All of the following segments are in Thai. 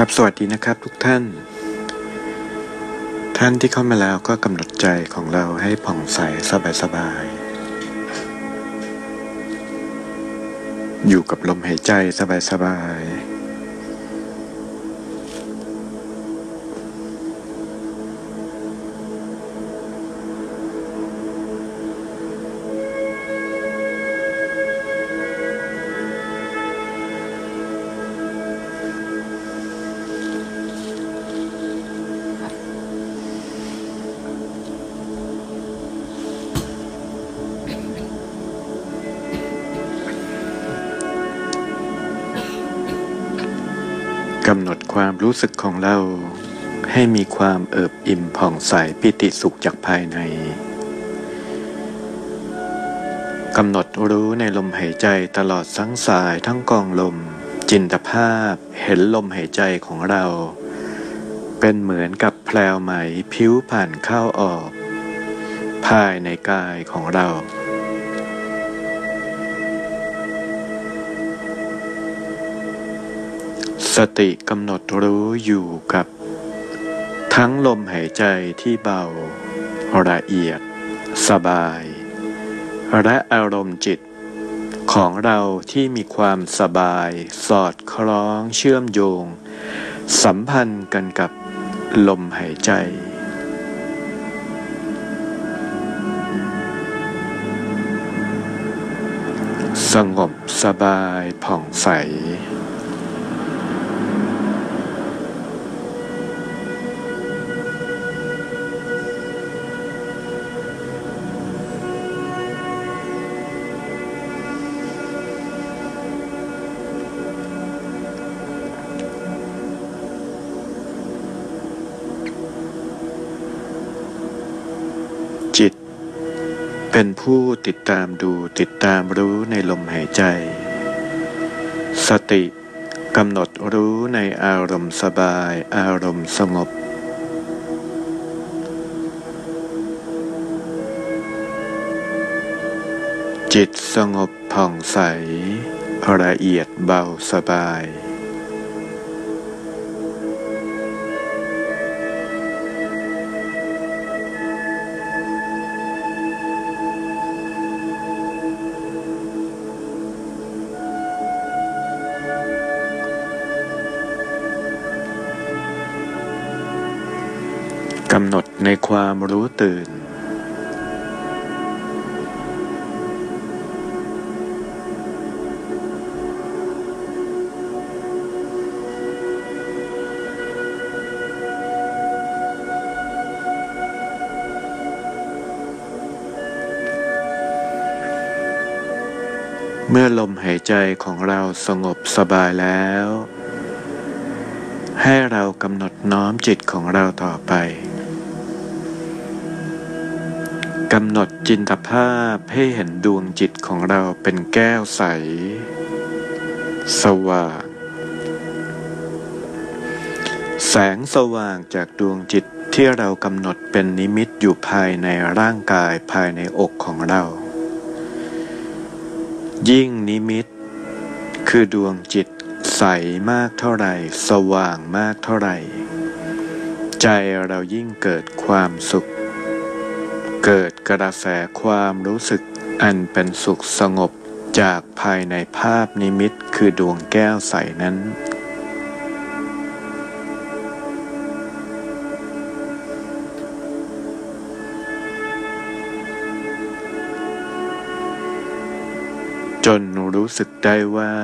ครับสวัสดีนะครับทุกท่าน ท่านที่เข้ามาแล้วก็กำหนดใจของเราให้ผ่องใสสบายๆอยู่กับลมหายใจสบายๆ กำหนดความรู้สึกของเรา ให้มีความเอิบอิ่มผ่องใสปิติสุขจากภายในกำหนดรู้ในลมหายใจตลอดทั้งสายทั้งกองลม จินตภาพเห็นลมหายใจของเรา เป็นเหมือนกับแพลวไหมผิวผ่านเข้าออก ภายในกายของเรา สติกำหนดรู้อยู่กับ ทั้งลมหายใจที่เบา ละเอียด สบาย และอารมณ์จิต ของเราที่มีความสบาย สอดคล้องเชื่อมโยง สัมพันธ์กันกับลมหายใจสงบสบายผ่องใส เป็นผู้ติดตามดูติดตามรู้ในลมหายใจ สติกำหนดรู้ในอารมณ์สบายอารมณ์สงบ จิตสงบผ่องใสละเอียดเบาสบาย ในความรู้ตื่น เมื่อลมหายใจของเราสงบสบายแล้ว ให้เรากำหนดน้อมจิตของเราต่อไป หนดจินตภาพให้เห็นดวงจิตของเราเป็นแก้วใส สว่าง แสงสว่างจากดวงจิตที่เรากำหนดเป็นนิมิตอยู่ภายในร่างกายภายในอกของเรา ยิ่งนิมิต คือดวงจิตใสมากเท่าไหร่ สว่างมากเท่าไหร่ ใจเรายิ่งเกิดความสุข เกิดกระแสความรู้สึกอันเป็นสุขสงบจากภายในภาพนิมิตคือดวงแก้วใสนั้น จนรู้สึกได้ว่า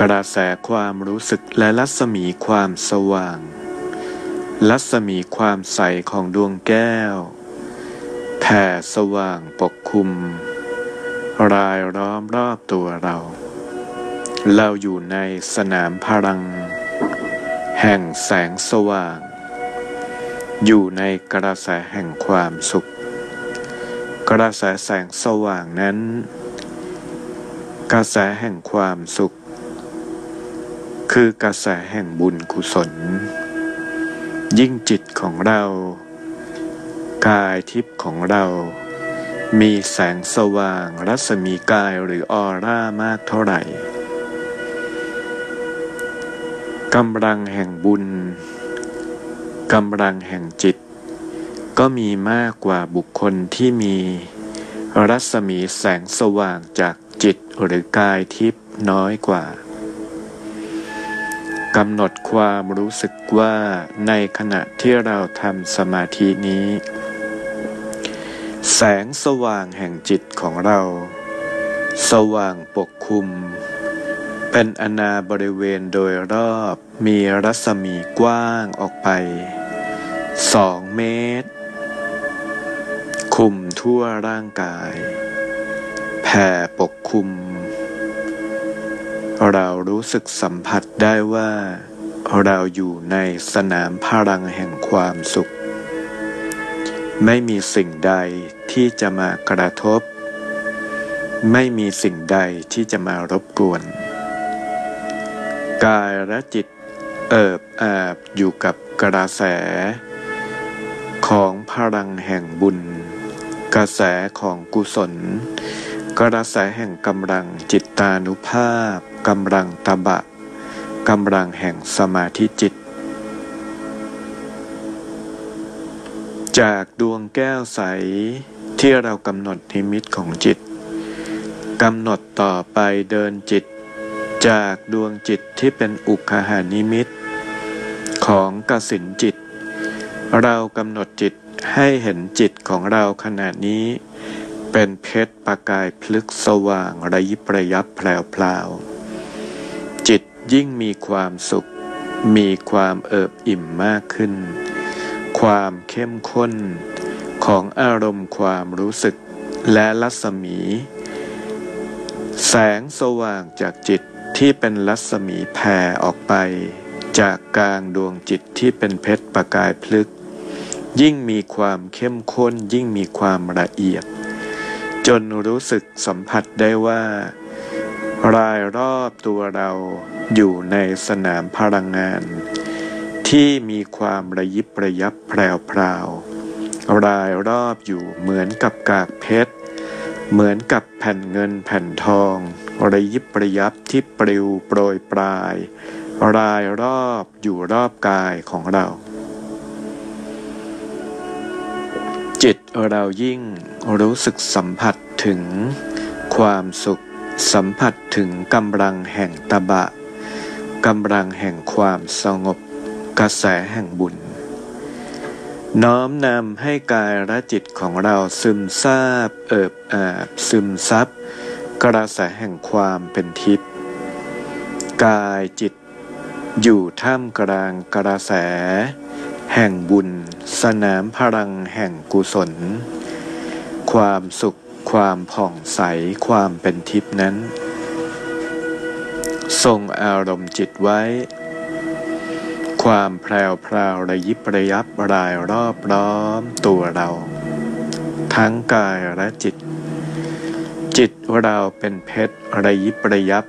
กระแสความรู้สึกและรัศมีความสว่าง รัศมีความใสของดวงแก้ว แผ่สว่างปกคลุม รายล้อมรอบตัวเรา เราอยู่ในสนามพลัง แห่งแสงสว่าง อยู่ในกระแสแห่งความสุข กระแสแสงสว่างนั้น กระแสแห่งความสุข คือกระแสแห่งบุญกุศล ยิ่งจิตของเรา กายทิพย์ของเรา มีแสงสว่างรัศมีกายหรือออร่ามากเท่าไหร่กำลังแห่งบุญกำลังแห่งจิต ก็มีมากกว่าบุคคลที่มี รัศมีแสงสว่างจากจิตหรือกายทิพย์น้อยกว่า กำหนดความรู้สึกว่าในขณะที่เราทำสมาธินี้ แสงสว่างแห่งจิตของเรา สว่างปกคลุม เป็นอนาบริเวณโดยรอบมีรัศมีกว้างออกไปสองเมตร คุมทั่วร่างกาย แผ่ปกคลุม เรารู้สึกสัมผัสได้ว่า เราอยู่ในสนามพลังแห่งความสุข ไม่มีสิ่งใดที่จะมากระทบ ไม่มีสิ่งใดที่จะมารบกวน กายและจิตเอิบอาบอยู่กับกระแส ของพลังแห่งบุญ กระแสของกุศล กระแสแห่งกำลังจิตตานุภาพ กำลังตบะกำลังแห่งสมาธิจิต จากดวงแก้วใสที่เรากำหนดนิมิตของจิตกำหนดต่อไปเดินจิต จากดวงจิตที่เป็นอุคหานิมิต ของกสินจิต เรากำหนดจิตให้เห็นจิตของเราขณะนี้ เป็นเพชรประกายพลึกสว่างระยิบระยับแผลวพลาว ยิ่งมีความสุข มีความเอิบอิ่มมากขึ้น ความเข้มข้น ของอารมณ์ความรู้สึกและรัศมี แสงสว่างจากจิตที่เป็นรัศมีแผ่ออกไป จากกลางดวงจิตที่เป็นเพชรประกายพลึก ยิ่งมีความเข้มข้นยิ่งมีความละเอียด จนรู้สึกสัมผัสได้ว่า รายรอบตัวเรา อยู่ในสนามพลังงาน ที่มีความระยิบระยับแพรวพราวรายรอบอยู่เหมือนกับกากเพชร เหมือนกับแผ่นเงินแผ่นทอง ระยิบระยับที่ปลิวโปรยปลาย รายรอบอยู่รอบกายของเรา จิตเรายิ่งรู้สึกสัมผัสถึงความสุขสัมผัสถึงกำลังแห่งตบะ กำลังแห่งความสงบกระแสแห่งบุญ น้อมนำให้กายและจิตของเราซึมซาบเอิบอาบซึมซับกระแสแห่งความเป็นทิพย์กายจิต อยู่ท่ามกลางกระแส แห่งบุญ สนามพลังแห่งกุศล ความสุขความผ่องใสความเป็นทิพนั้น ทรงอารมณ์จิตไว้ ความแพรวพราวระยิบระยับรายรอบล้อมตัวเรา ทั้งกายและจิต จิตเราเป็นเพชรระยิบระยับ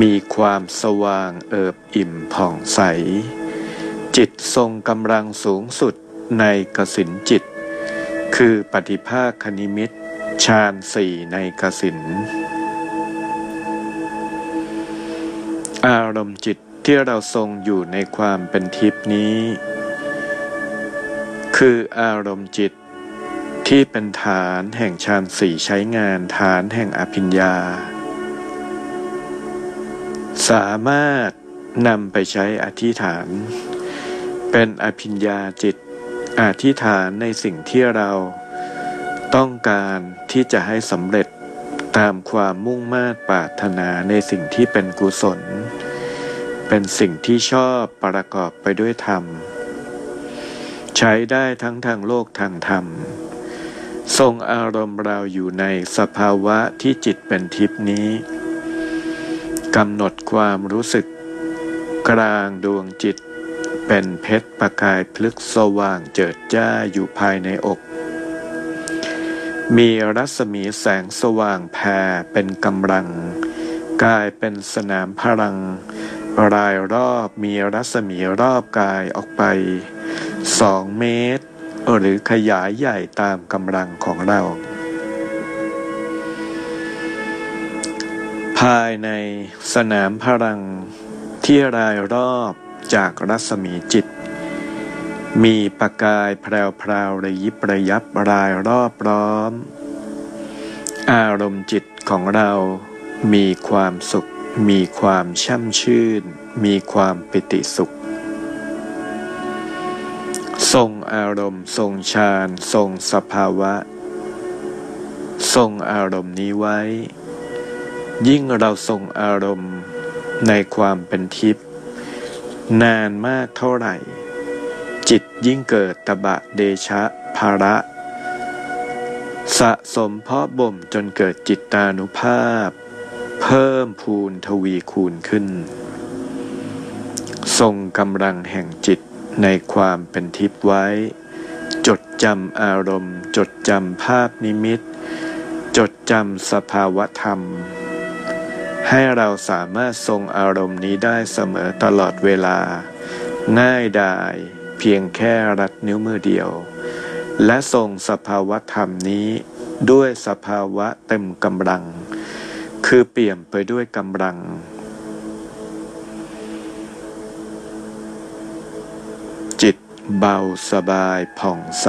มีความสว่างเอิบอิ่มผ่องใส จิตทรงกำลังสูงสุดในกสินจิต คือปฏิภาคคณิมิตฌานสี่ในกสิน อารมณ์จิตที่เราทรงอยู่ในความเป็นทิพนี้ คืออารมณ์จิตที่เป็นฐานแห่งฌานสี่ใช้งานฐานแห่งอภิญญา สามารถนำไปใช้อธิษฐาน เป็นอภิญญาจิตอธิษฐานในสิ่งที่เราต้องการที่จะให้สำเร็จ ตามความมุ่งมา่ปรารถนาในสิ่งที่เป็นกุศล เป็นสิ่งที่ชอบประกอบไปด้วยธรรม ใช้ได้ทั้งทางโลกทางธรรม ทรงอารมณ์เราอยู่ในสภาวะที่จิตเป็นทิพนี้กำหนดความรู้สึก กลางดวงจิต เป็นเพชรประกายพลึกสว่างเจิดจ้าอยู่ภายในอก มีรัศมีแสงสว่างแผ่เป็นกำลัง กายเป็นสนามพลัง รายรอบมีรัศมีรอบกายออกไปสองเมตร หรือขยายใหญ่ตามกำลังของเรา ภายในสนามพลังที่รายรอบจากรัศมีจิต มีประกายแพรวพราวระยิบระยับรายรอบร้อม อารมณ์จิตของเรา มีความสุข มีความช่ำชื่น มีความปิติสุข ทรงอารมณ์ทรงฌานทรงสภาวะ ทรงอารมณ์นี้ไว้ ยิ่งเราทรงอารมณ์ในความเป็นทิพย์นานมากเท่าไหร่ จิตยิ่งเกิดตบะเดชะภาระ สะสมเพาะบ่มจนเกิดจิตตานุภาพ เพิ่มพูนทวีคูณขึ้น ทรงกำลังแห่งจิตในความเป็นทิพย์ไว้ จดจำอารมณ์ จดจำภาพนิมิต จดจำสภาวะธรรม ให้เราสามารถทรงอารมณ์นี้ได้เสมอตลอดเวลา ง่ายดาย พียงแค่รัดนิ้วมือเดียว และทรงสภาวะธรรมนี้ด้วยสภาวะเต็มกำลัง คือเปี่ยมไปด้วยกำลัง จิตเบาสบายผ่องใส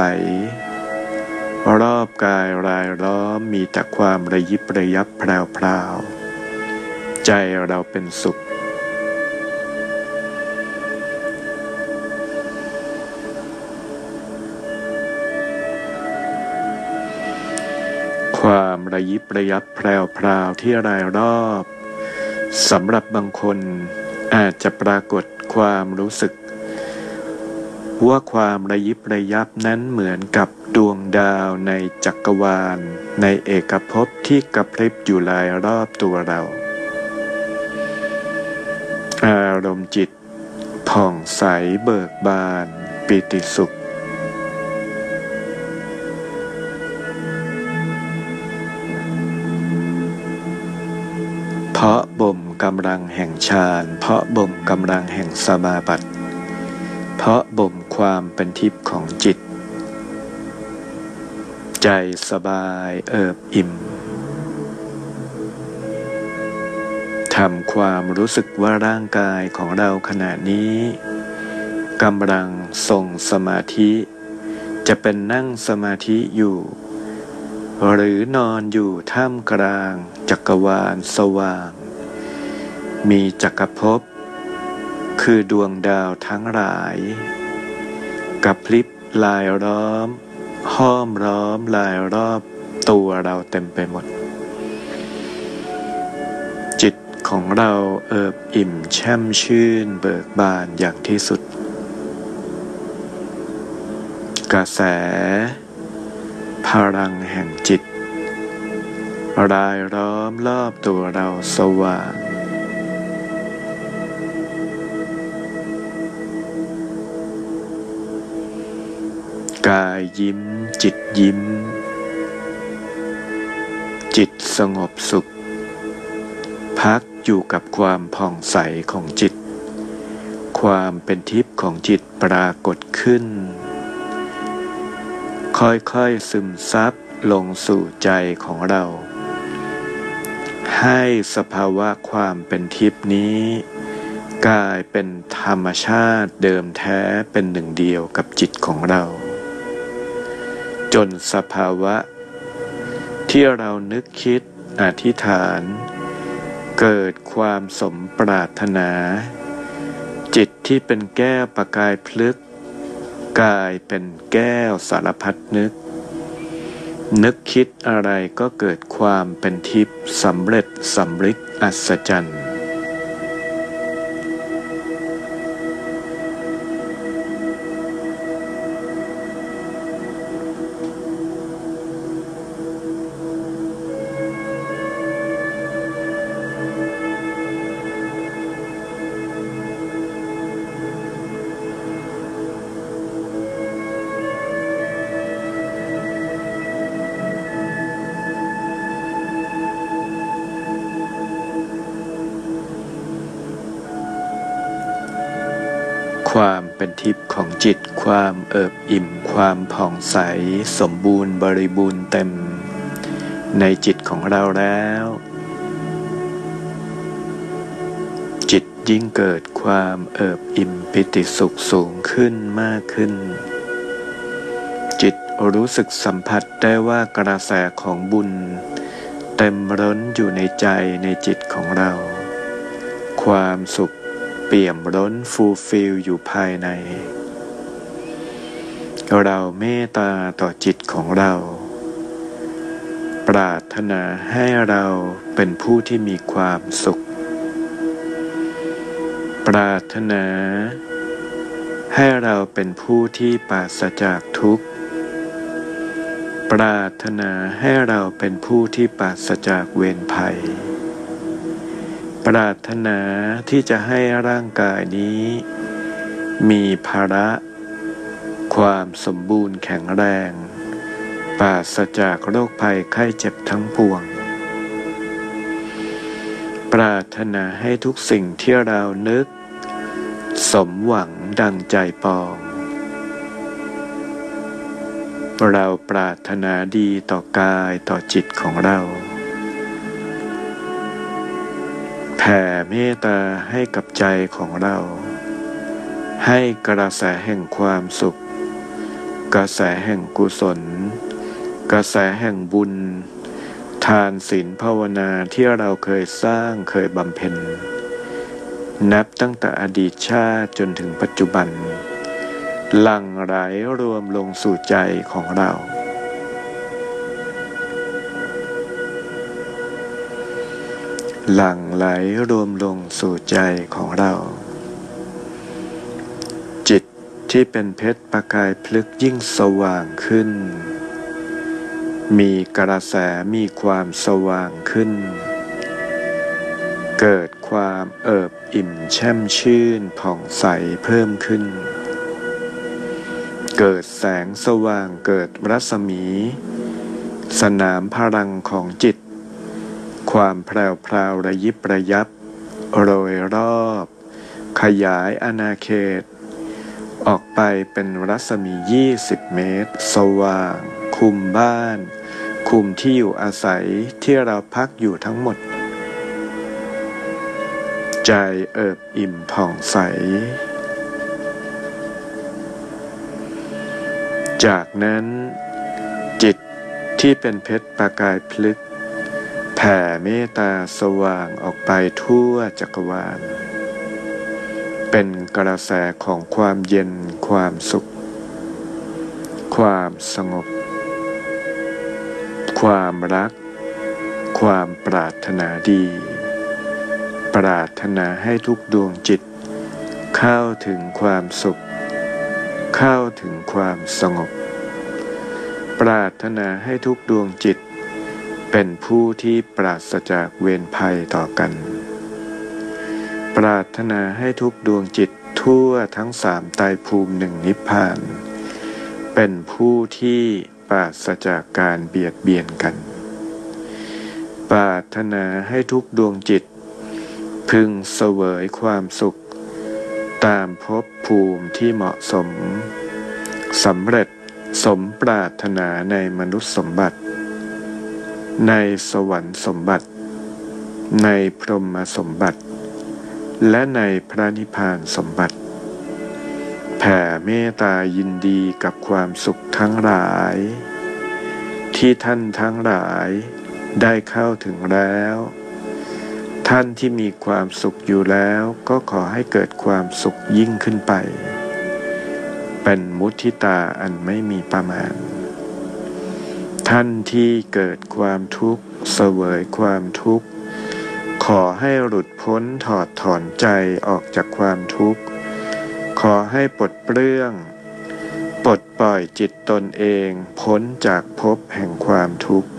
รอบกายรายล้อมมีแต่ความระยิบระยับแพรวๆใจเราเป็นสุข ระยิบระยับแพรวๆที่รายรอบสำหรับบางคนอาจจะปรากฏความรู้สึก ว่าความระยิบระยับนั้นเหมือนกับดวงดาวในจักรวาล ในเอกภพที่กระพริบอยู่รายรอบตัวเรา อารมณ์จิตผ่องใสเบิกบาน ปิติสุข กำลังแห่งฌานเพราะบ่มกำลังแห่งสมาบัติเพราะบ่มความเป็นทิพย์ของจิต ใจสบายเอิบอิ่มทำความรู้สึกว่าร่างกายของเราขณะนี้กำลังทรงสมาธิ จะเป็นนั่งสมาธิอยู่ หรือนอนอยู่ท่ามกลางจักรวาลสว่าง มีจักรภพ คือดวงดาวทั้งหลาย กับพลิบลายล้อม ห้อมล้อมลายรอบตัวเราเต็มไปหมด จิตของเราเอิบอิ่มแช่มชื่นเบิกบานอย่างที่สุด กระแส พลังแห่งจิตรายล้อมรอบตัวเราสว่าง กายยิ้ม จิตยิ้ม จิตสงบสุข พักอยู่กับความผ่องใสของจิต ความเป็นทิพย์ของจิตปรากฏขึ้น ค่อยๆซึมซับลงสู่ใจของเรา ให้สภาวะความเป็นทิพย์นี้กลายเป็นธรรมชาติเดิมแท้เป็นหนึ่งเดียวกับจิตของเรา จนสภาวะ ที่เรานึกคิดอธิษฐาน เกิดความสมปรารถนา จิตที่เป็นแก้วประกายพลึกกลายเป็นแก้วสารพัดนึก นึกคิดอะไรก็เกิดความเป็นทิพย์สำเร็จสำฤทธิ์อัศจรรย์ ความเป็นทิพย์ของจิต ความเอิบอิ่ม ความผ่องใส สมบูรณ์บริบูรณ์เต็ม ในจิตของเราแล้ว จิตยิ่งเกิดความเอิบอิ่มปิติสุขสูงขึ้นมากขึ้น จิตรู้สึกสัมผัสได้ว่ากระแสของบุญ เต็มร้นอยู่ในใจในจิตของเรา ความสุข เปี่ยมร้น fulfill อยู่ภายใน เราเมตตาต่อจิตของเรา ปรารถนาให้เราเป็นผู้ที่มีความสุข ปรารถนาให้เราเป็นผู้ที่ปราศจากทุกข์ ปรารถนาให้เราเป็นผู้ที่ปราศจากเวรภัย ปรารถนาที่จะให้ร่างกายนี้ มีภาระ ความสมบูรณ์แข็งแรง ปราศจากโรคภัยไข้เจ็บทั้งปวง ปรารถนาให้ทุกสิ่งที่เรานึก สมหวังดังใจปอง เราปรารถนาดีต่อกายต่อจิตของเรา ผ่เมตตาให้กับใจของเรา ให้กระแสแห่งความสุข กระแสแห่งกุศล กระแสแห่งบุญ ทานศีลภาวนาที่เราเคยสร้างเคยบำเพ็ญ นับตั้งแต่อดีตชาติจนถึงปัจจุบัน หลั่งไหลรวมลงสู่ใจของเรา หลั่งไหลรวมลงสู่ใจของเรา จิตที่เป็นเพชรประกายพลึกยิ่งสว่างขึ้น มีกระแสมีความสว่างขึ้น เกิดความเอิบอิ่มแช่มชื่นผ่องใสเพิ่มขึ้น เกิดแสงสว่างเกิดรัศมี สนามพลังของจิต ความแพรวพราวระยิบระยับ โรยรอบ ขยายอาณาเขต ออกไปเป็นรัศมี 20 เมตร สว่าง คุมบ้าน คุมที่อยู่อาศัยที่เราพักอยู่ทั้งหมด ใจเอิบอิ่มผ่องใส จากนั้น จิตที่เป็นเพชรประกายพลึก แผ่เมตตาสว่างออกไปทั่วจักรวาล เป็นกระแสของความเย็นความสุข ความสงบ ความรัก ความปรารถนาดี ปรารถนาให้ทุกดวงจิต เข้าถึงความสุข เข้าถึงความสงบ ปรารถนาให้ทุกดวงจิตเเป็นผู้ที่ปราศจากเวรภัยต่อกัน ปรารถนาให้ทุกดวงจิตทั่วทั้งสามไตรภูมิหนึ่งนิพพาน เป็นผู้ที่ปราศจากการเบียดเบียนกัน ปรารถนาให้ทุกดวงจิต พึงเสวยความสุข ตามภพภูมิที่เหมาะสมสำเร็จสมปรารถนาในมนุษย์สมบัติ ในสวรรค์สมบัติ ในพรหมสมบัติ และในพระนิพพานสมบัติ แผ่เมตตายินดีกับความสุขทั้งหลาย ที่ท่านทั้งหลายได้เข้าถึงแล้ว ท่านที่มีความสุขอยู่แล้วก็ขอให้เกิดความสุขยิ่งขึ้นไป เป็นมุทิตาอันไม่มีประมาณ ท่านที่เกิดความทุกข์เสวยความทุกข์ ขอให้หลุดพ้นถอดถอนใจออกจากความทุกข์ ขอให้ปลดเปลื้องปลดปล่อยจิตตนเองพ้นจากภพแห่งความทุกข์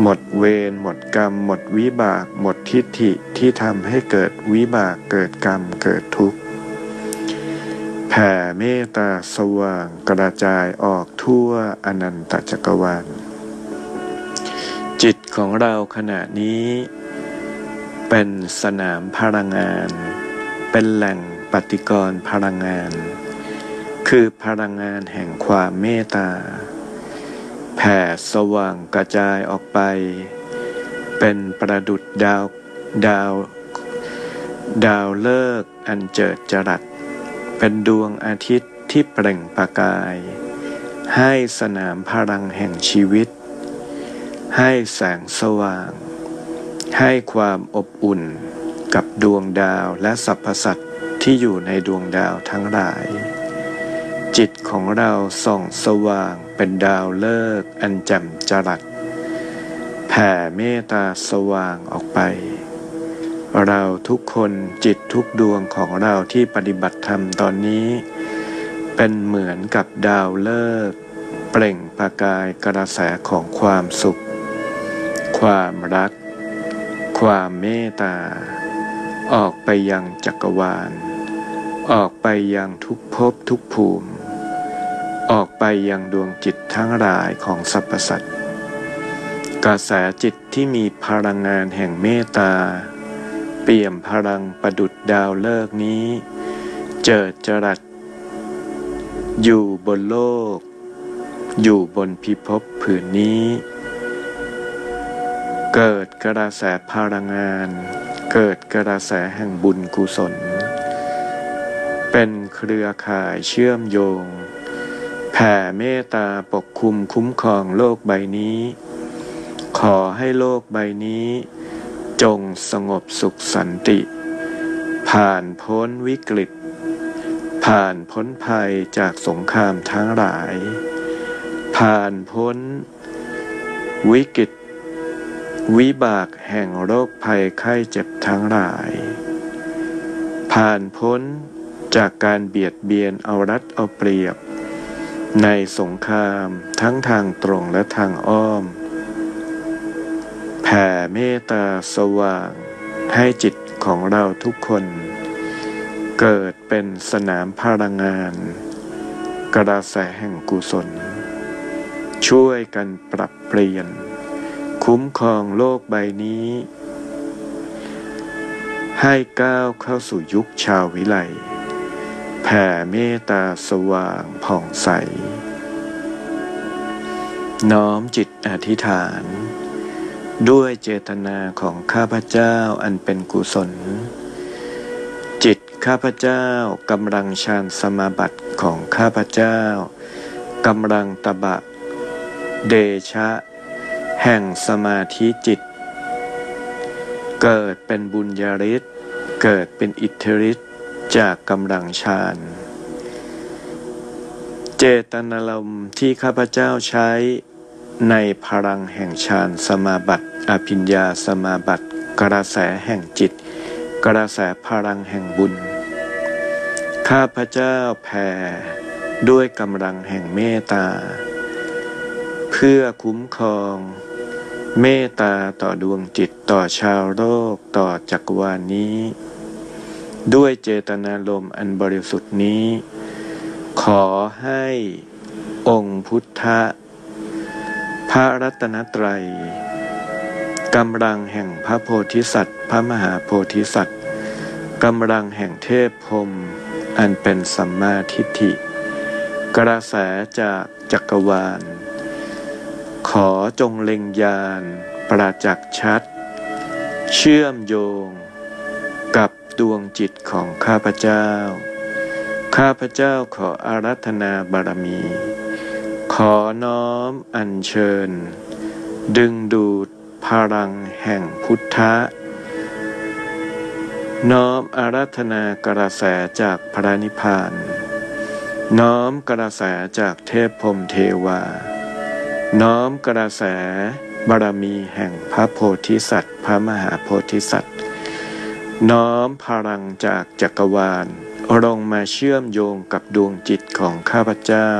หมดเวรหมดกรรม หมดวิบาก หมดทิฏฐิที่ทำให้เกิดวิบากเกิดกรรมเกิดทุกข์ แผ่เมตตาสว่างกระจายออกทั่วอนันตจักรวาล จิตของเราขณะนี้ เป็นสนามพลังงาน เป็นแหล่งปฏิกรณ์พลังงาน คือพลังงานแห่งความเมตตา แผ่สว่างกระจายออกไป เป็นประดุดดาวดาว ดาวเลิกอันเจิดจรัส เป็นดวงอาทิตย์ที่เปล่งประกาย ให้สนามพลังแห่งชีวิต ให้แสงสว่าง ให้ความอบอุ่นกับดวงดาวและสรรพสัตว์ที่อยู่ในดวงดาวทั้งหลาย จิตของเราส่องสว่างเป็นดาวเลิกษ์อันแจ่มจรัสแผ่เมตตาสว่างออกไป เราทุกคนจิตทุกดวงของเราที่ปฏิบัติธรรมตอนนี้ เป็นเหมือนกับดาวเลิกษ์เปล่งประกายกระแสของความสุข ความรัก ความเมตตา ออกไปยังจักรวาล ออกไปยังทุกภพทุกภูมิ ออกไปยังดวงจิตทั้งหลายของสรรพสัตว์กระแสจิตที่มีพลังงานแห่งเมตตา เปี่ยมพลังประดุดดาวเลิกนี้ เจิดจรัส อยู่บนโลก อยู่บนพิภพผืนนี้ เกิดกระแสพลังงาน เกิดกระแสแห่งบุญกุศล เป็นเครือข่ายเชื่อมโยง แผ่เมตตาปกคลุมคุ้มครองโลกใบนี้ ขอให้โลกใบนี้ จงสงบสุขสันติ ผ่านพ้นวิกฤต ผ่านพ้นภัยจากสงครามทั้งหลาย ผ่านพ้น วิกฤต วิบากแห่งโรคภัยไข้เจ็บทั้งหลาย ผ่านพ้นจากการเบียดเบียนเอารัดเอาเปรียบ ในสงครามทั้งทางตรงและทางอ้อม แผ่เมตตาสว่าง ให้จิตของเราทุกคน เกิดเป็นสนามพลังงาน กระแสแห่งกุศล ช่วยกันปรับเปลี่ยน คุ้มครองโลกใบนี้ ให้ก้าวเข้าสู่ยุคชาววิไลแผ่เมตตาสว่างผ่องใส น้อมจิตอธิษฐาน ด้วยเจตนาของข้าพเจ้าอันเป็นกุศล จิตข้าพเจ้ากำลังฌานสมาบัติของข้าพเจ้ากำลังตบะ เดชะ แห่งสมาธิจิต เกิดเป็นบุญญาฤทธิ์เกิดเป็นอิทธิฤทธิ์จากกำลังฌานเจตนารมณ์ที่ข้าพเจ้าใช้ ในพลังแห่งฌานสมาบัติอภิญญาสมาบัติกระแสแห่งจิต กระแสพลังแห่งบุญ ข้าพเจ้าแผ่ด้วยกำลังแห่งเมตตา เพื่อคุ้มครอง เมตตาต่อดวงจิตต่อชาวโลกต่อจักรวาลนี้ ด้วยเจตนารมณ์อันบริสุทธิ์นี้ ขอให้องค์พุทธะ พระรัตนตรัยกำลังแห่งพระโพธิสัตว์ พระมหาโพธิสัตว์กำลังแห่งเทพพรมอันเป็นสัมมาทิฏฐิ กระแสจากจักรวาล ขอจงเล็งยานประจักษ์ชัด เชื่อมโยง กับดวงจิตของข้าพเจ้า ข้าพเจ้าขออารัธนาบารมี ขอน้อมอัญเชิญ ดึงดูดพลังแห่งพุทธะ น้อมอารัธนากระแสจากพระนิพพาน น้อมกระแสจากเทพพรมเทวา น้อมกระแสบารมีแห่งพระโพธิสัตว์ พระมหาโพธิสัตว์ น้อมพลังจากจักรวาลลงมาเชื่อมโยงกับดวงจิตของข้าพเจ้า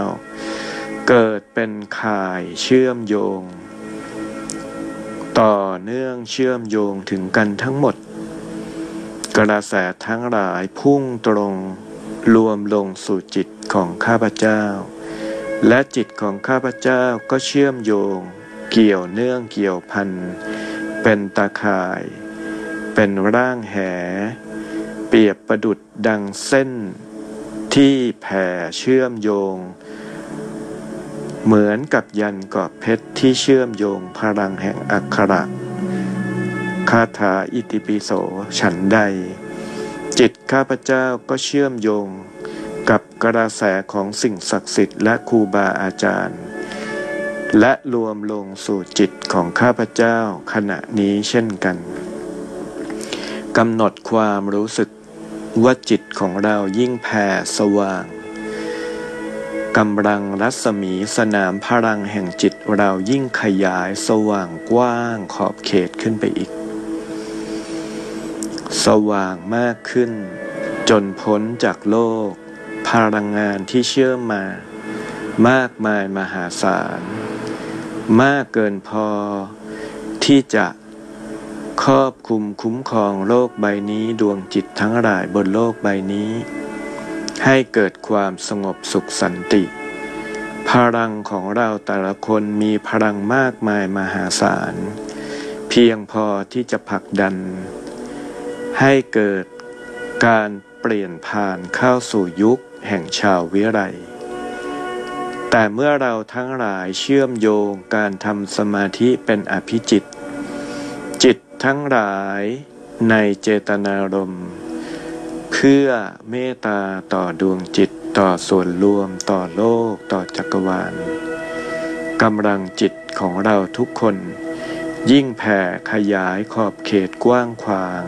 เกิดเป็นข่ายเชื่อมโยง ต่อเนื่องเชื่อมโยงถึงกันทั้งหมด กระแสทั้งหลายพุ่งตรงรวมลงสู่จิตของข้าพเจ้า และจิตของข้าพเจ้าก็เชื่อมโยง เกี่ยวเนื่องเกี่ยวพัน เป็นตาข่าย เป็นร่างแห เปรียบประดุดดังเส้น ที่แผ่เชื่อมโยง เหมือนกับยันกอบเพชรที่เชื่อมโยงพลังแห่งอักขระคาถาอิติปิโสฉันใด จิตข้าพเจ้าก็เชื่อมโยง กับกระแสของสิ่งศักดิ์สิทธิ์และครูบาอาจารย์ และรวมลงสู่จิตของข้าพเจ้าขณะนี้เช่นกันกำหนดความรู้สึกว่าจิตของเรายิ่งแผ่สว่าง กำลังรัศมีสนามพลังแห่งจิตเรายิ่งขยายสว่างกว้างขอบเขตขึ้นไปอีก สว่างมากขึ้น จนพ้นจากโลก พลังงานที่เชื่อมมา มากมายมหาศาล มากเกินพอ ที่จะครอบคุมคุ้มครองโลกใบนี้ดวงจิตทั้งหลายบนโลกใบนี้ ให้เกิดความสงบสุขสันติ พลังของเราแต่ละคนมีพลังมากมายมหาศาล เพียงพอที่จะผลักดัน ให้เกิดการเปลี่ยนผ่านเข้าสู่ยุคแห่งชาววิไรแต่เมื่อเราทั้งหลายเชื่อมโยงการทำสมาธิเป็นอภิจิต จิตทั้งหลายในเจตนารมณ์ เพื่อเมตตาต่อดวงจิตต่อส่วนรวมต่อโลกต่อจักรวาลกำลังจิตของเราทุกคน ยิ่งแผ่ขยายขอบเขตกว้างขวาง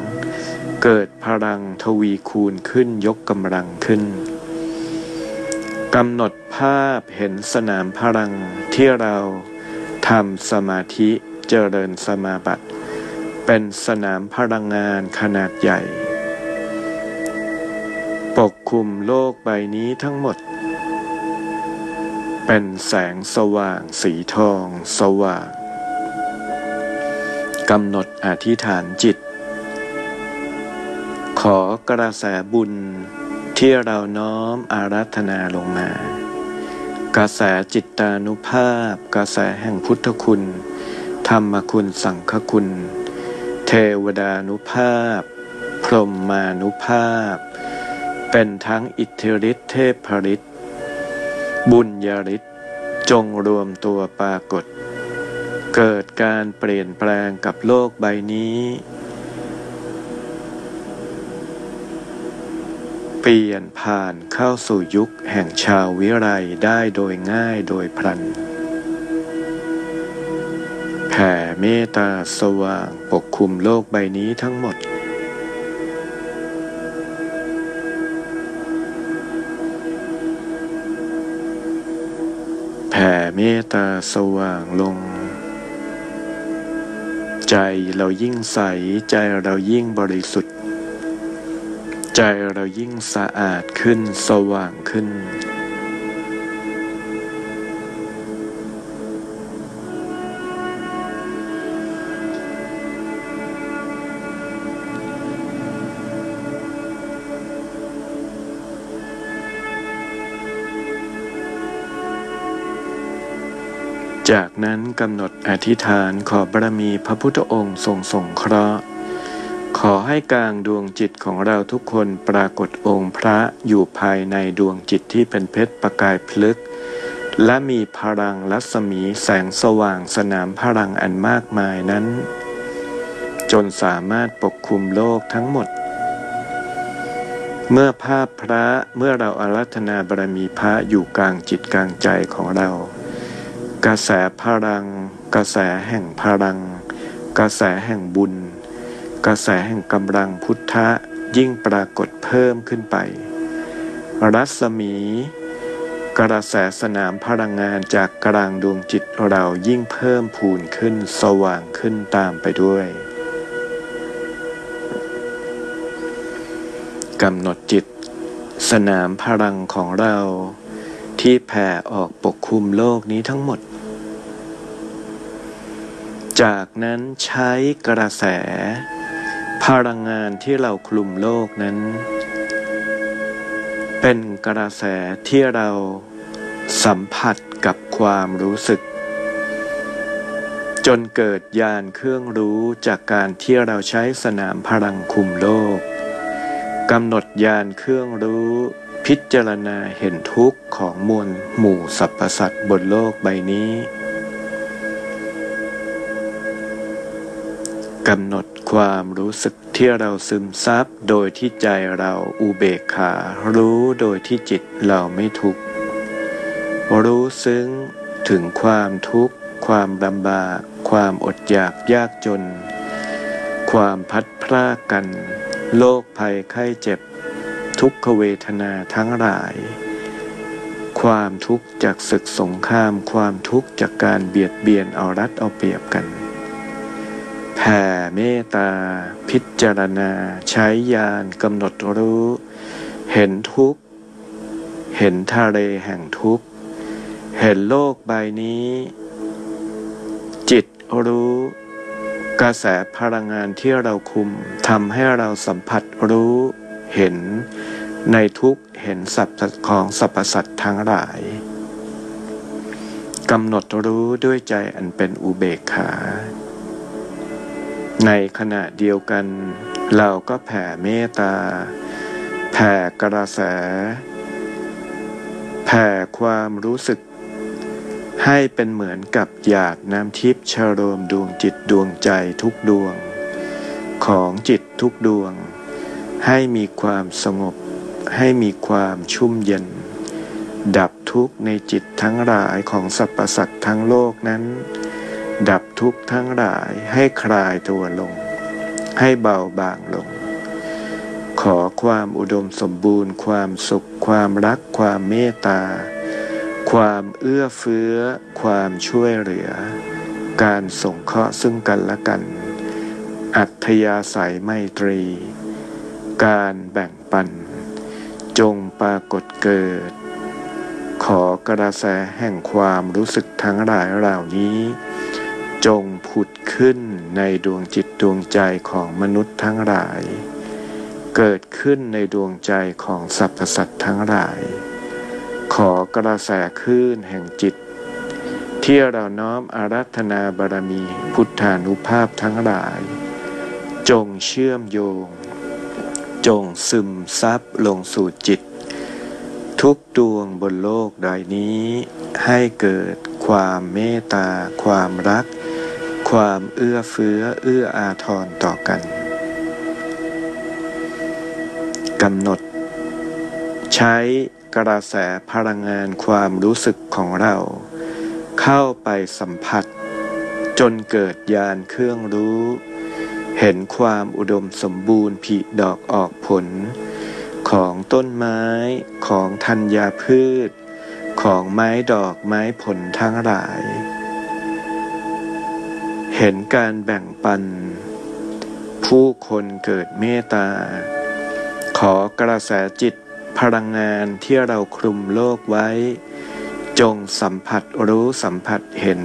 เกิดพลังทวีคูณขึ้นยกกำลังขึ้นกำหนดภาพเห็นสนามพลังที่เราทำสมาธิเจริญสมาบัติ เป็นสนามพลังงานขนาดใหญ่ ปกคลุมโลกใบนี้ทั้งหมด เป็นแสงสว่างสีทองสว่างกำหนดอธิษฐานจิต ขอกระแสบุญที่เราน้อมอารัธนาลงมา กระแสจิตตานุภาพ กระแสแห่งพุทธคุณ ธรรมคุณสังฆคุณ เทวดานุภาพ พรหมานุภาพ เป็นทั้งอิทธิฤทธิเทพฤทธิ์บุญญาฤทธิ์จงรวมตัวปรากฏ เกิดการเปลี่ยนแปลงกับโลกใบนี้ เปลี่ยนผ่านเข้าสู่ยุคแห่งชาววิไรได้โดยง่ายโดยพลัน แผ่เมตตาสว่างปกคลุมโลกใบนี้ทั้งหมด เมตตาสว่างลง ใจเรายิ่งใส ใจเรายิ่งบริสุทธิ์ ใจเรายิ่งสะอาดขึ้นสว่างขึ้น นั้นกำหนดอธิษฐานขอบารมีพระพุทธองค์ทรงสงเคราะห์ ขอให้กลางดวงจิตของเราทุกคนปรากฏองค์พระอยู่ภายในดวงจิตที่เป็นเพชรประกายพลึก และมีพลังรัศมีแสงสว่างสนามพลังอันมากมายนั้น จนสามารถปกคลุมโลกทั้งหมดเมื่อภาพพระเมื่อเราอารัธนาบารมีพระอยู่กลางจิตกลางใจของเรา กระแสพลัง กระแสแห่งพลัง กระแสแห่งบุญ กระแสแห่งกำลังพุทธะยิ่งปรากฏเพิ่มขึ้นไป รัศมี กระแสสนามพลังงานจากกลางดวงจิตเรายิ่งเพิ่มพูนขึ้นสว่างขึ้นตามไปด้วยกำหนดจิต สนามพลังของเราที่แผ่ออกปกคลุมโลกนี้ทั้งหมด จากนั้นใช้กระแส พลังงานที่เราคลุมโลกนั้น เป็นกระแสที่เราสัมผัสกับความรู้สึก จนเกิดยานเครื่องรู้จากการที่เราใช้สนามพลังคุมโลกกำหนดยานเครื่องรู้พิจารณาเห็นทุกข์ของมวลหมู่สรรพสัตว์บนโลกใบนี้ กำหนดความรู้สึกที่เราซึมซับโดยที่ใจเราอุเบกขา รู้โดยที่จิตเราไม่ทุกข์ รู้ซึ้งถึงความทุกข์ ความลำบาก ความอดอยากยากจน ความพัดพรากกัน โรคภัยไข้เจ็บ ทุกขเวทนาทั้งหลาย ความทุกข์จากศึกสงคราม ความทุกข์จากการเบียดเบียนเอารัดเอาเปรียบกัน แผ่เมตตา พิจารณา ใช้ญาณกำหนดรู้ เห็นทุกข์ เห็นทะเลแห่งทุกข์ เห็นโลกใบนี้ จิตรู้ กระแสพลังงานที่เราคุมทำให้เราสัมผัสรู้ เห็นในทุกเห็นสัพของสรรพสัตว์ทั้งหลายกำหนดรู้ด้วยใจอันเป็นอุเบกขา ในขณะเดียวกัน เราก็แผ่เมตตา แผ่กระแส แผ่ความรู้สึก ให้เป็นเหมือนกับหยาดน้ำทิพย์ชโรมดวงจิตดวงใจทุกดวง ของจิตทุกดวง ให้มีความสงบ ให้มีความชุ่มเย็น ดับทุกข์ในจิตทั้งหลายของสรรพสัตว์ทั้งโลกนั้น ดับทุกข์ทั้งหลายให้คลายตัวลง ให้เบาบางลง ขอความอุดมสมบูรณ์ ความสุข ความรัก ความเมตตา ความเอื้อเฟื้อ ความช่วยเหลือ การส่งเคราะห์ซึ่งกันและกัน อัธยาศัยไมตรี การแบ่งปัน จงปรากฏเกิด ขอกระแสแห่งความรู้สึกทั้งหลายเหล่านี้ จงผุดขึ้นในดวงจิตดวงใจของมนุษย์ทั้งหลาย เกิดขึ้นในดวงใจของสรรพสัตว์ทั้งหลาย ขอกระแสคลื่นแห่งจิต ที่เราน้อมอารัธนาบารมีพุทธานุภาพทั้งหลาย จงเชื่อมโยง จงซึมซับลงสู่จิต ทุกดวงบนโลกใดนี้ให้เกิดความเมตตาความรัก ความเอื้อเฟื้อเอื้ออาทรต่อกันกำหนด ใช้กระแสพลังงานความรู้สึกของเรา เข้าไปสัมผัส จนเกิดญาณเครื่องรู้ เห็นความอุดมสมบูรณ์ผลิดอกออกผล ของต้นไม้ของธัญญาพืช ของไม้ดอกไม้ผลทั้งหลาย เห็นการแบ่งปัน ผู้คนเกิดเมตตา ขอกระแสจิตพลังงานที่เราคลุมโลกไว้ จงสัมผัสรู้สัมผัสเห็น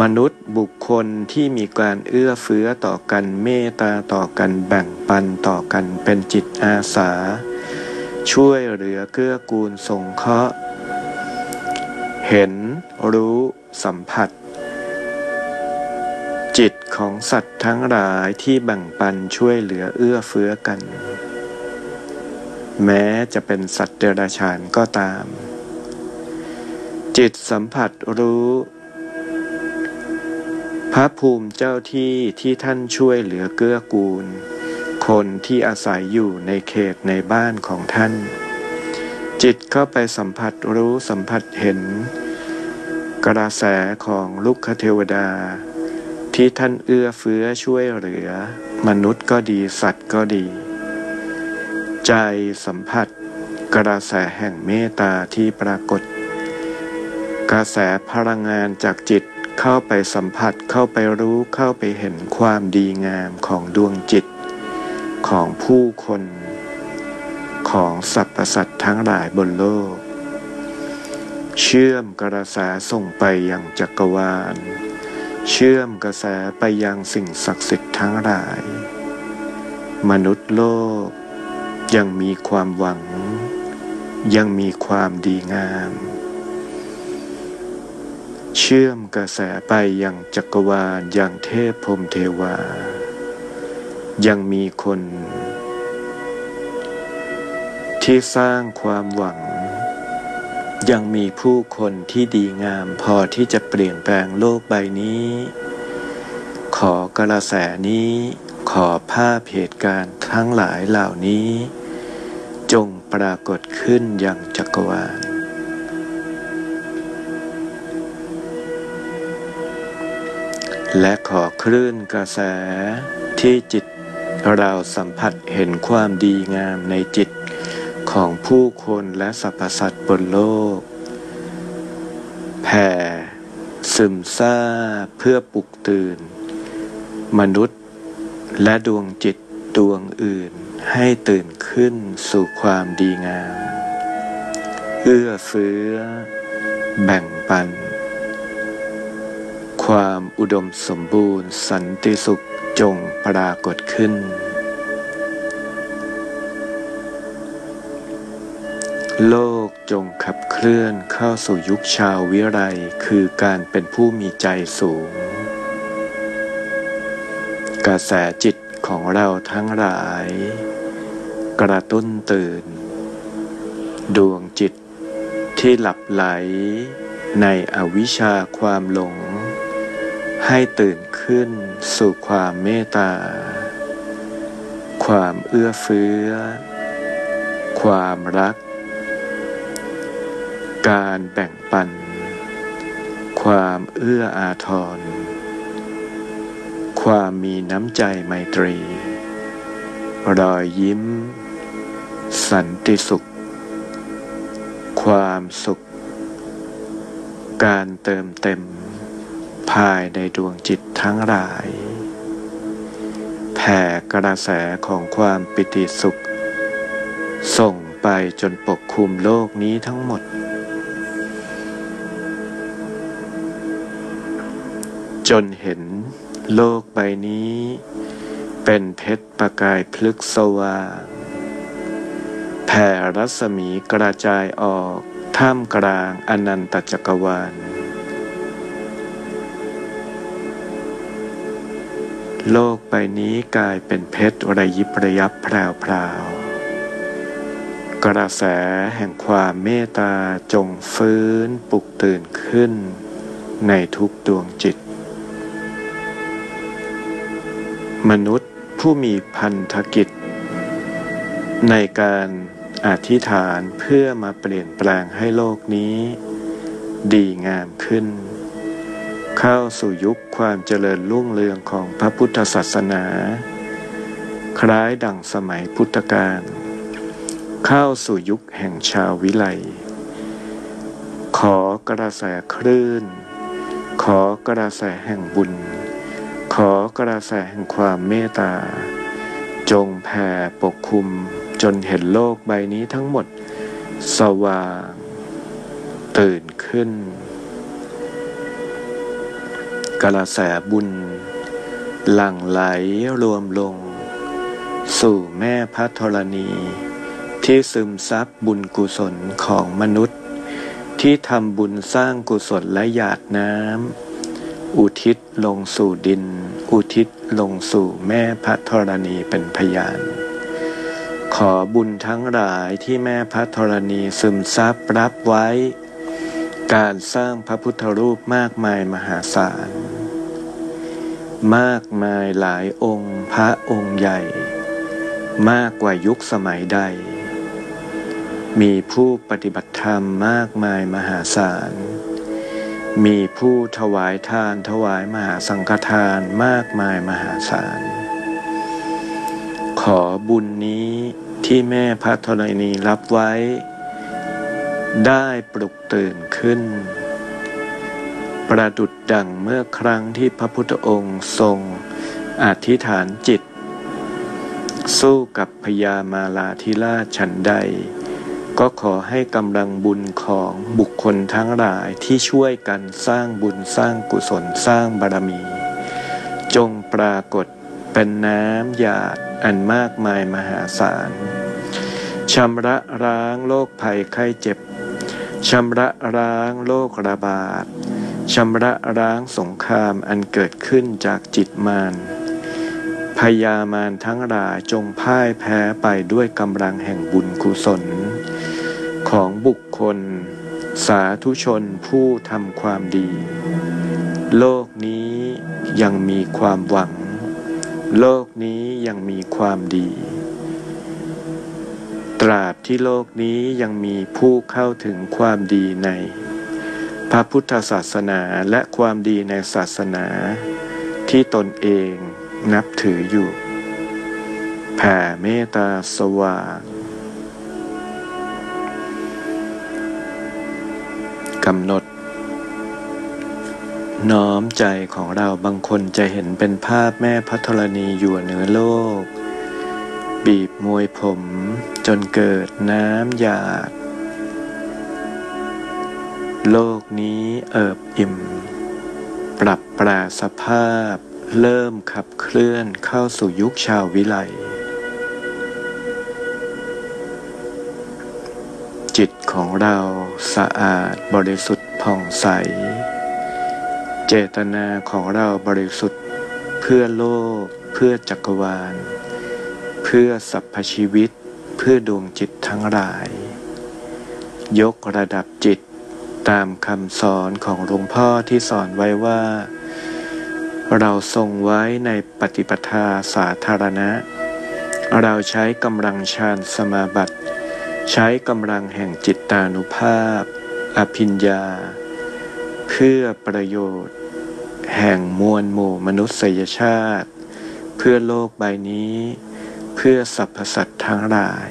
มนุษย์บุคคลที่มีการเอื้อเฟื้อต่อกันเมตตาต่อกันแบ่งปันต่อกันเป็นจิตอาสา ช่วยเหลือเกื้อกูลสงเคราะห์ เห็นรู้สัมผัส จิตของสัตว์ทั้งหลายที่แบ่งปันช่วยเหลือเอื้อเฟื้อกัน แม้จะเป็นสัตว์เดรัจฉานก็ตาม จิตสัมผัสรู้ พระภูมิเจ้าที่ที่ท่านช่วยเหลือเกื้อกูล คนที่อาศัยอยู่ในเขตในบ้านของท่าน จิตเข้าไปสัมผัสรู้สัมผัสเห็น กระแสของลุกคเทวดา ที่ท่านเอื้อเฟื้อช่วยเหลือ มนุษย์ก็ดีสัตว์ก็ดี ใจสัมผัส กระแสแห่งเมตตาที่ปรากฏ กระแสพลังงานจากจิตเข้าไปสัมผัสเข้าไปรู้เข้าไปเห็นความดีงามของดวงจิต ของผู้คน ของสรรพสัตว์ทั้งหลายบนโลก เชื่อมกระแสส่งไปยังจักรวาล เชื่อมกระแสไปยังสิ่งศักดิ์สิทธิ์ทั้งหลาย มนุษย์โลก ยังมีความหวัง ยังมีความดีงาม เชื่อมกระแสไปยังจักรวาลยังเทพพรมเทวา ยังมีคน ที่สร้างความหวัง ยังมีผู้คนที่ดีงามพอที่จะเปลี่ยนแปลงโลกใบนี้ ขอกระแสนี้ ขอภาพเหตุการณ์ทั้งหลายเหล่านี้ จงปรากฏขึ้นอย่างจักรวาลและขอคลื่นกระแสที่จิตเราสัมผัสเห็นความดีงามในจิต ของผู้คนและสรรพสัตว์บนโลก แผ่ซึมซาบเพื่อปลุกตื่น มนุษย์และดวงจิตดวงอื่นให้ตื่นขึ้นสู่ความดีงาม เอื้อเฟื้อ แบ่งปัน ความอุดมสมบูรณ์สันติสุขจงปรากฏขึ้น โลกจงขับเคลื่อนเข้าสู่ยุคชาววิไรคือการเป็นผู้มีใจสูง กระแสจิตของเราทั้งหลาย กระตุ้นตื่น ดวงจิตที่หลับไหลในอวิชชาความหลง ให้ตื่นขึ้นสู่ความเมตตา ความเอื้อเฟื้อ ความรัก การแบ่งปัน ความเอื้ออาทร ความมีน้ำใจไมตรี รอยยิ้ม สันติสุข ความสุข การเติมเต็ม ภายในดวงจิตทั้งหลาย แผ่กระแสของความปิติสุข ส่งไปจนปกคลุมโลกนี้ทั้งหมด จนเห็นโลกใบนี้ เป็นเพชรประกายพลึกสว่างแผ่รัศมีกระจายออกท่ามกลางอนันตจักรวาล โลกใบนี้กลายเป็นเพชรระยิบระยับแพรวพราวกระแสแห่งความเมตตาจงฟื้นปลุกตื่นขึ้นในทุกดวงจิต มนุษย์ผู้มีพันธกิจ ในการอธิษฐานเพื่อมาเปลี่ยนแปลงให้โลกนี้ ดีงามขึ้น เข้าสู่ยุคความเจริญรุ่งเรืองของพระพุทธศาสนา คล้ายดั่งสมัยพุทธกาลเข้าสู่ยุคแห่งชาววิไลขอกระแสคลื่น ขอกระแสแห่งบุญ ขอกระแสแห่งความเมตตา จงแผ่ปกคลุมจนเห็นโลกใบนี้ทั้งหมด สว่าง ตื่นขึ้น กระแสบุญ หลั่งไหลรวมลง สู่แม่พระธรณี ที่ซึมซับบุญกุศลของมนุษย์ ที่ทำบุญสร้างกุศลและหยาดน้ำ อุทิศลงสู่ดิน อุทิศลงสู่แม่พระธรณีเป็นพยาน ขอบุญทั้งหลายที่แม่พระธรณีซึมซับรับไว้ การสร้างพระพุทธรูปมากมายมหาศาล มากมายหลายองค์พระองค์ใหญ่ มากกว่ายุคสมัยใด มีผู้ปฏิบัติธรรมมากมายมหาศาล มีผู้ถวายทานถวายมหาสังฆทานมากมายมหาศาล ขอบุญนี้ที่แม่พระธรณีรับไว้ ได้ปลุกตื่นขึ้น ประดุดดังเมื่อครั้งที่พระพุทธองค์ทรงอธิษฐานจิต สู้กับพญามาลาธิราชฉันใด ก็ขอให้กำลังบุญของบุคคลทั้งหลายที่ช่วยกันสร้างบุญสร้างกุศลสร้างบารมี จงปรากฏเป็นน้ำหยาดอันมากมายมหาศาลชำระล้างโรคภัยไข้เจ็บชำระล้างโรคระบาดชำระล้างสงครามอันเกิดขึ้นจากจิตมารพยามารทั้งหลายจงพ่ายแพ้ไปด้วยกำลังแห่งบุญกุศล ของบุคคล สาธุชนผู้ทำความดี โลกนี้ยังมีความหวัง โลกนี้ยังมีความดี ตราบที่โลกนี้ยังมีผู้เข้าถึงความดีใน พระพุทธศาสนาและความดีในศาสนา ที่ตนเองนับถืออยู่ แผ่เมตตาสว่าง กำหนด น้อมใจของเราบางคนจะเห็นเป็นภาพแม่พัทรณีอยู่เหนือโลก บีบมวยผมจนเกิดน้ำหยาด โลกนี้เอิบอิ่ม ปรับแปลสภาพ เริ่มขับเคลื่อนเข้าสู่ยุคชาววิไล จิตของเราสะอาดบริสุทธิ์ผ่องใส เจตนาของเราบริสุทธิ์ เพื่อโลก เพื่อจักรวาล เพื่อสรรพชีวิต เพื่อดวงจิตทั้งหลาย ยกระดับจิตตามคำสอนของหลวงพ่อที่สอนไว้ว่า เราทรงไว้ในปฏิปทาสาธารณะ เราใช้กำลังฌานสมาบัติ ใช้กำลังแห่งจิตตานุภาพ อภิญญา เพื่อประโยชน์ แห่งมวลหมู่มนุษยชาติ เพื่อโลกใบนี้ เพื่อสรรพสัตว์ทั้งหลาย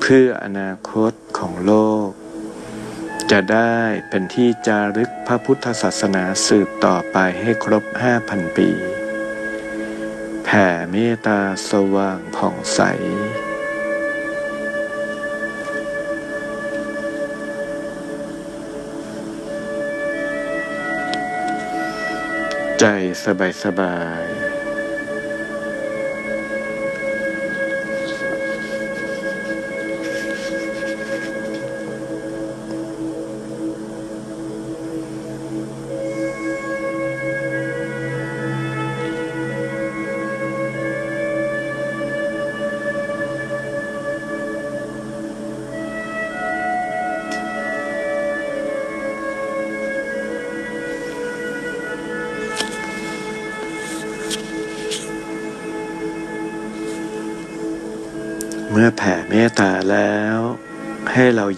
เพื่ออนาคตของโลก จะได้เป็นที่จารึกพระพุทธศาสนาสืบต่อไปให้ครบห้าพันปี แผ่เมตตาสว่างผ่องใส ใจสบายสบาย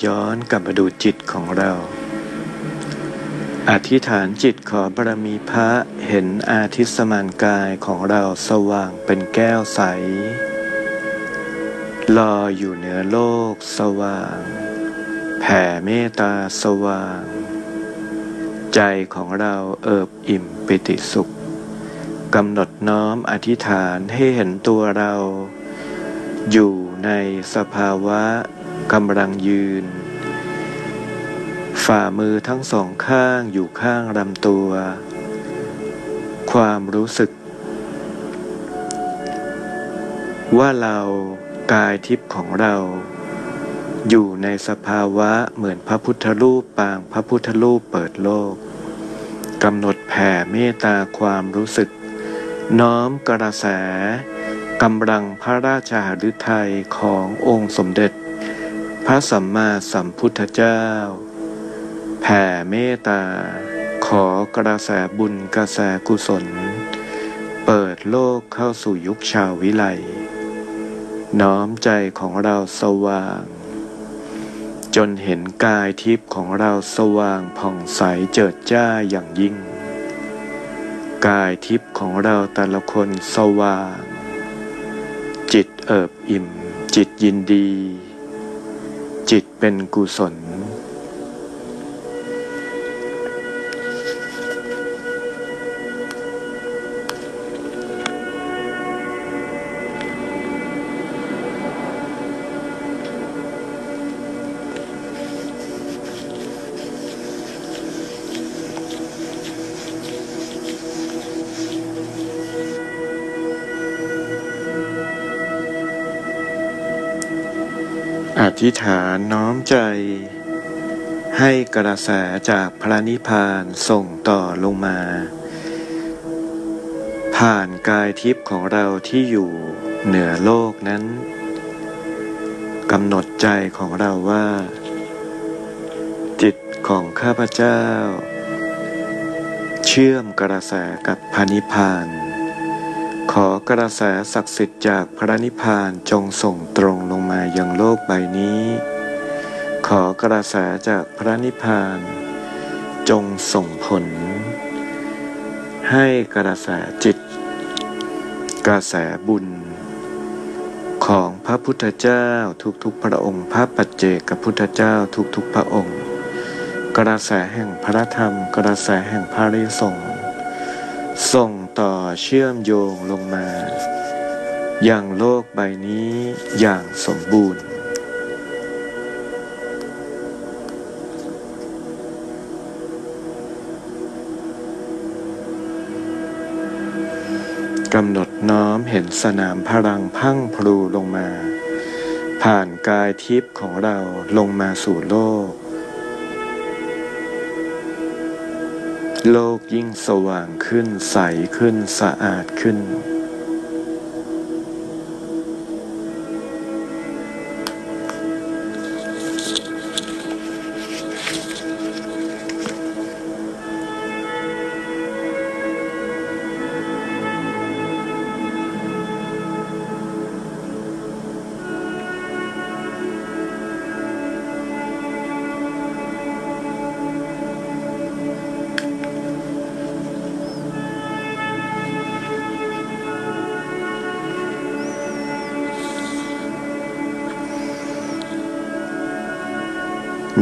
ย้อนกลับมาดูจิตของเรา อธิษฐานจิตขอบารมีพระเห็นอาทิสมานกายของเราสว่างเป็นแก้วใส ลอยอยู่เหนือโลกสว่าง แผ่เมตตาสว่าง ใจของเราเอิบอิ่มปิติสุขกำหนดน้อมอธิษฐานให้เห็นตัวเรา อยู่ในสภาวะ กำลังยืน ฝ่ามือทั้งสองข้างอยู่ข้างลำตัว ความรู้สึก ว่าเรากายทิพย์ของเรา อยู่ในสภาวะเหมือนพระพุทธรูปปางพระพุทธรูปเปิดโลกกำหนดแผ่เมตตาความรู้สึก น้อมกระแสกำลังพระราชาฤทัยขององค์สมเด็จ พระสัมมาสัมพุทธเจ้า แผ่เมตตา ขอกระแสบุญกระแสกุศล เปิดโลกเข้าสู่ยุคชาววิไล น้อมใจของเราสว่าง จนเห็นกายทิพย์ของเราสว่างผ่องใสเจิดจ้าอย่างยิ่ง กายทิพย์ของเราแต่ละคนสว่าง จิตเอิบอิ่ม จิตยินดี จิตเป็นกุศล ธิษฐานน้อมใจ ให้กระแสจากพระนิพพานส่งต่อลงมา ผ่านกายทิพย์ของเราที่อยู่เหนือโลกนั้นกำหนดใจของเราว่า จิตของข้าพเจ้า เชื่อมกระแสกับพระนิพพาน อกระแสศักดิ์สิทธิ์จากพระนิพพานจงส่งตรงลงมายังโลกใบนี้ ขอกระแสจากพระนิพพาน จงส่งผล ให้กระแสจิต กระแสบุญ ของพระพุทธเจ้าทุกๆพระองค์ พระปัจเจกพุทธเจ้าทุกๆพระองค์ กระแสแห่งพระธรรม กระแสแห่งพระริสงส่ง ต่อเชื่อมโยงลงมา อย่างโลกใบนี้อย่างสมบูรณ์ กำหนดน้อมเห็นสนามพลังพังพลูลงมา ผ่านกายทิพย์ของเราลงมาสู่โลก โลกยิ่งสว่างขึ้นใสขึ้นสะอาดขึ้น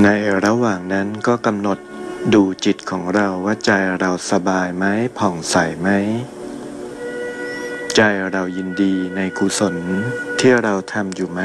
ในระหว่างนั้นก็กำหนดดูจิตของเราว่าใจเราสบายไหมผ่องใสไหม ใจเรายินดีในกุศลที่เราทำอยู่ไหม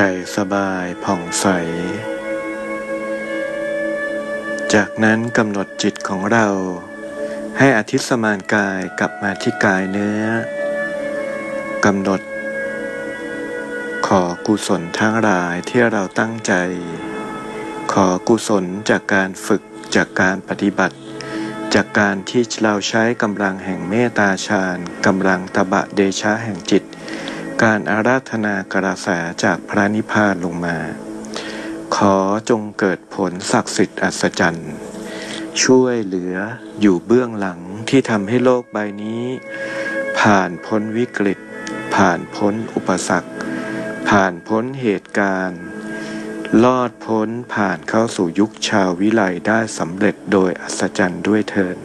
ใจสบายผ่องใส จากนั้นกำหนดจิตของเรา ให้อธิสมานกายกลับมาที่กายเนื้อกำหนด ขอกุศลทั้งหลายที่เราตั้งใจ ขอกุศลจากการฝึกจากการปฏิบัติ จากการที่เราใช้กำลังแห่งเมตตาฌานกำลังตบะเดชะแห่งจิต การอาราธนากระแสจากพระนิพพานลงมา ขอจงเกิดผลศักดิ์สิทธิ์อัศจรรย์ช่วยเหลืออยู่เบื้องหลังที่ทำให้โลกใบนี้ ผ่านพ้นวิกฤต ผ่านพ้นอุปสรรค ผ่านพ้นเหตุการณ์ ลอดพ้นผ่านเข้าสู่ยุคชาววิไลได้สำเร็จโดยอัศจรรย์ด้วยเถิด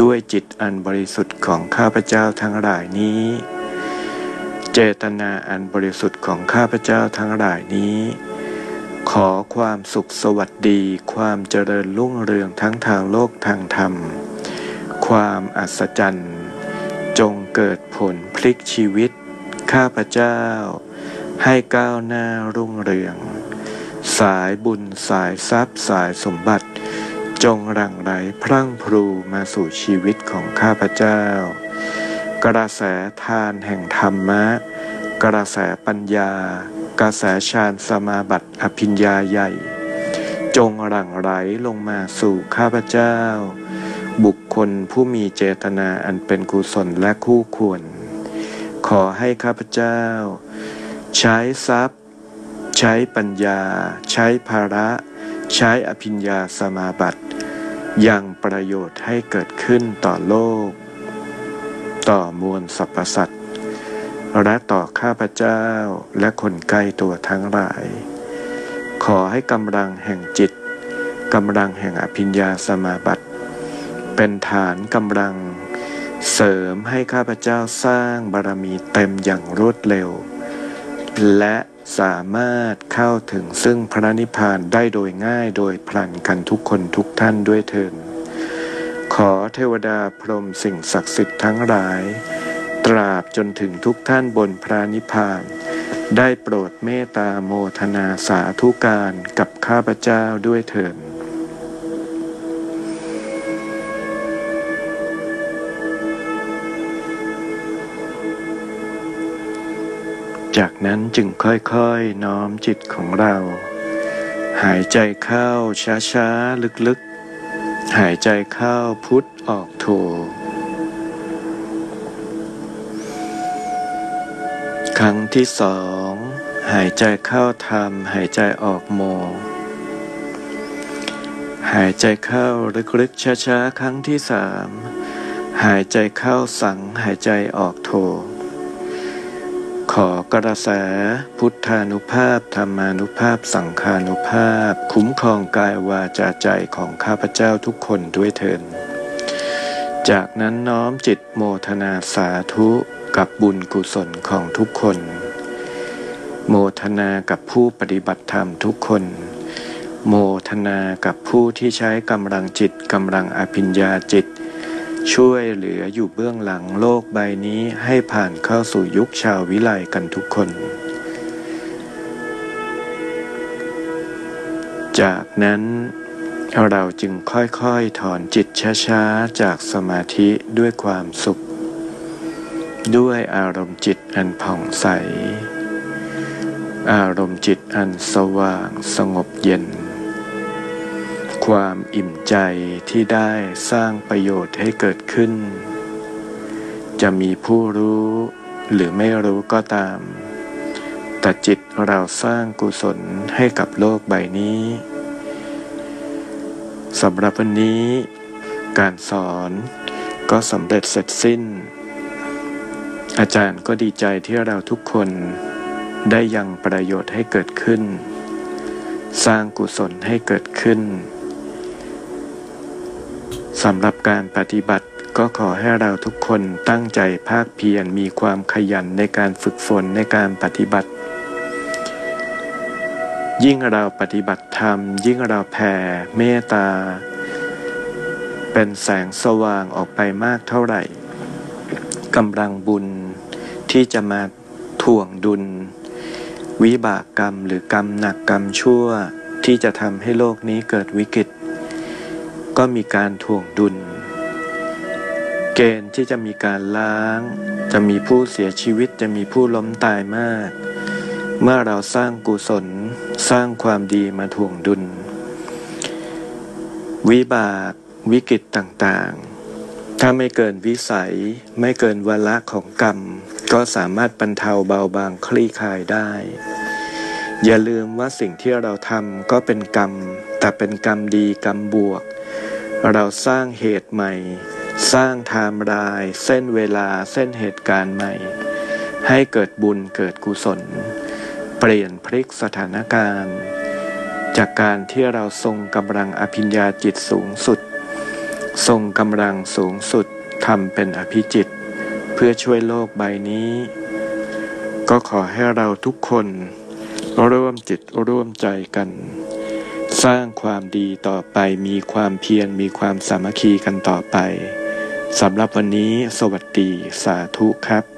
ด้วยจิตอันบริสุทธิ์ของข้าพเจ้าทั้งหลายนี้ เจตนาอันบริสุทธิ์ของข้าพเจ้าทั้งหลายนี้ ขอความสุขสวัสดี ความเจริญรุ่งเรืองทั้งทางโลกทางธรรม ความอัศจรรย์ จงเกิดผลพลิกชีวิต ข้าพเจ้า ให้ก้าวหน้ารุ่งเรือง สายบุญสายทรัพย์สายสมบัติ จงรังไหลพรั่งพรูมาสู่ชีวิตของข้าพเจ้า กระแสทานแห่งธรรมะ กระแสปัญญา กระแสฌานสมาบัติอภิญญาใหญ่ จงหลั่งไหลลงมาสู่ข้าพเจ้า บุคคลผู้มีเจตนาอันเป็นกุศลและคู่ควร ขอให้ข้าพเจ้า ใช้ทรัพย์ ใช้ปัญญา ใช้ภาระ ใช้อภิญญาสมาบัติอยังประโยชน์ให้เกิดขึ้นต่อโลก ต่อมวลสรรพสัตว์และต่อข้าพเจ้าและคนใกล้ตัวทั้งหลาย ขอให้กำลังแห่งจิตกำลังแห่งอภิญญาสมาบัติ เป็นฐานกำลังเสริมให้ข้าพเจ้าสร้างบารมีเต็มอย่างรวดเร็ว และสามารถเข้าถึงซึ่งพระนิพพานได้โดยง่ายโดยพลันกันทุกคนทุกท่านด้วยเถิด ขอเทวดาพรหมสิ่งศักดิ์สิทธิ์ทั้งหลาย ตราบจนถึงทุกท่านบนพระนิพพาน ได้โปรดเมตตาโมทนาสาธุการกับข้าพเจ้าด้วยเถิดจากนั้นจึงค่อยๆน้อมจิตของเรา หายใจเข้าช้าๆ ลึกๆ หายใจเข้าพุทธออกโทครั้งที่สอง หายใจเข้าธรรม หายใจออกโม หายใจเข้าลึกๆช้าๆ ครั้งที่สาม หายใจเข้าสัง หายใจออกโท ขอกระแส พุทธานุภาพธรรมานุภาพ สังฆานุภาพ คุ้มครองกายวาจาใจของข้าพเจ้าทุกคนด้วยเถิดจากนั้นน้อมจิตโมทนาสาธุกับบุญกุศลของทุกคน โมทนากับผู้ปฏิบัติธรรมทุกคน โมทนากับผู้ที่ใช้กำลังจิตกำลังอภิญญาจิต ช่วยเหลืออยู่เบื้องหลังโลกใบนี้ให้ผ่านเข้าสู่ยุคชาววิไลกันทุกคน จากนั้นเราจึงค่อยๆถอนจิตช้าๆ จากสมาธิด้วยความสุข ด้วยอารมณ์จิตอันผ่องใส อารมณ์จิตอันสว่างสงบเย็น ความอิ่มใจที่ได้สร้างประโยชน์ให้เกิดขึ้น จะมีผู้รู้หรือไม่รู้ก็ตาม แต่จิตเราสร้างกุศลให้กับโลกใบนี้สำหรับวันนี้ การสอนก็สำเร็จเสร็จสิ้น อาจารย์ก็ดีใจที่เราทุกคนได้ยังประโยชน์ให้เกิดขึ้น สร้างกุศลให้เกิดขึ้น สำหรับการปฏิบัติก็ขอให้เราทุกคนตั้งใจภาคเพียรมีความขยันในการฝึกฝนในการปฏิบัติ ยิ่งเราปฏิบัติธรรม ยิ่งเราแผ่เมตตา เป็นแสงสว่างออกไปมากเท่าไหร่กำลังบุญที่จะมาถ่วงดุล วิบากกรรมหรือกรรมหนักกรรมชั่วที่จะทำให้โลกนี้เกิดวิกฤต ก็มีการถ่วงดุล เกณฑ์ที่จะมีการล้าง จะมีผู้เสียชีวิตจะมีผู้ล้มตายมาก เมื่อเราสร้างกุศลสร้างความดีมาถ่วงดุล วิบากวิกฤตต่างๆ ถ้าไม่เกินวิสัยไม่เกินวาระของกรรม ก็สามารถบรรเทาเบาบางคลี่คลายได้ อย่าลืมว่าสิ่งที่เราทำก็เป็นกรรม แต่เป็นกรรมดีกรรมบวก เราสร้างเหตุใหม่ สร้างไทม์ไลน์เส้นเวลาเส้นเหตุการณ์ใหม่ ให้เกิดบุญเกิดกุศล เปลี่ยนพลิกสถานการณ์ จากการที่เราทรงกำลังอภิญญาจิตสูงสุด ทรงกำลังสูงสุดทำเป็นอภิจิต เพื่อช่วยโลกใบนี้ ก็ขอให้เราทุกคนร่วมจิตร่วมใจกัน สร้างความดีต่อไปมีความเพียรมีความสามัคคีกันต่อไปสำหรับวันนี้สวัสดีสาธุครับ